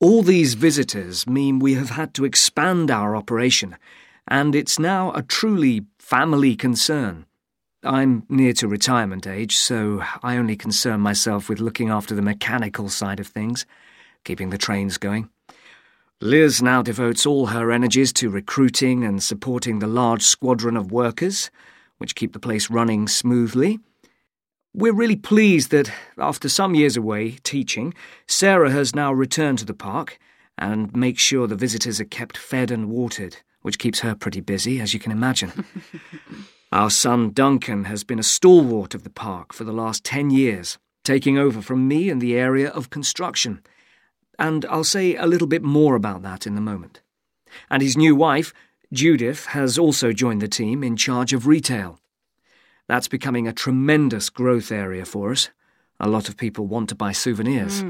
All these visitors mean we have had to expand our operation, and it's now a truly family concern. I'm near to retirement age, so I only concern myself with looking after the mechanical side of things, keeping the trains going. Liz now devotes all her energies to recruiting and supporting the large squadron of workers, which keep the place running smoothly. We're really pleased that, after some years away teaching, Sarah has now returned to the park and makes sure the visitors are kept fed and watered, which keeps her pretty busy, as you can imagine. Our son Duncan has been a stalwart of the park for the last ten years, taking over from me in the area of construction and I'll say a little bit more about that in a moment. And his new wife, Judith, has also joined the team in charge of retail. That's becoming a tremendous growth area for us. A lot of people want to buy souvenirs. Mm.